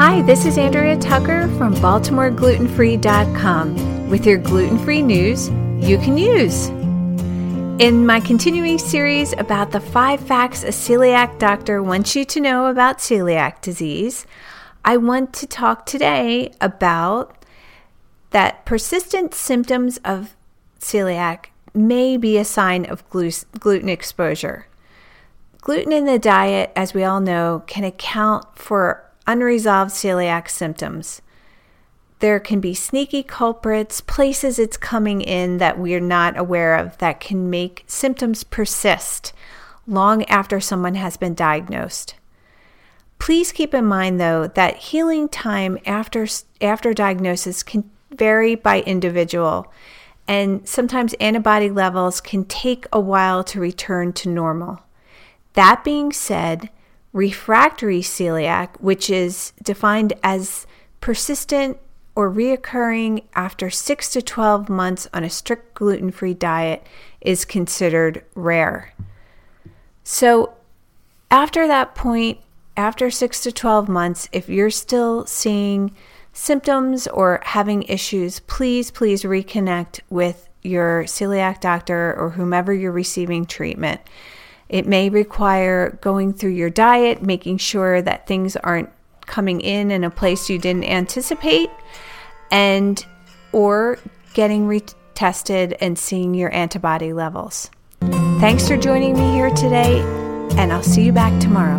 Hi, this is Andrea Tucker from BaltimoreGlutenFree.com with your gluten free news you can use. In my continuing series about the five facts a celiac doctor wants you to know about celiac disease, I want to talk today about that persistent symptoms of celiac may be a sign of gluten exposure. Gluten in the diet, as we all know, can account for unresolved celiac symptoms. There can be sneaky culprits, places it's coming in that we're not aware of that can make symptoms persist long after someone has been diagnosed. Please keep in mind though that healing time after after diagnosis can vary by individual and sometimes antibody levels can take a while to return to normal. That being said, refractory celiac, which is defined as persistent or reoccurring after 6 to 12 months on a strict gluten free diet, is considered rare. So, after that point, after 6 to 12 months, if you're still seeing symptoms or having issues, please, please reconnect with your celiac doctor or whomever you're receiving treatment. It may require going through your diet, making sure that things aren't coming in in a place you didn't anticipate, and or getting retested and seeing your antibody levels. Thanks for joining me here today, and I'll see you back tomorrow.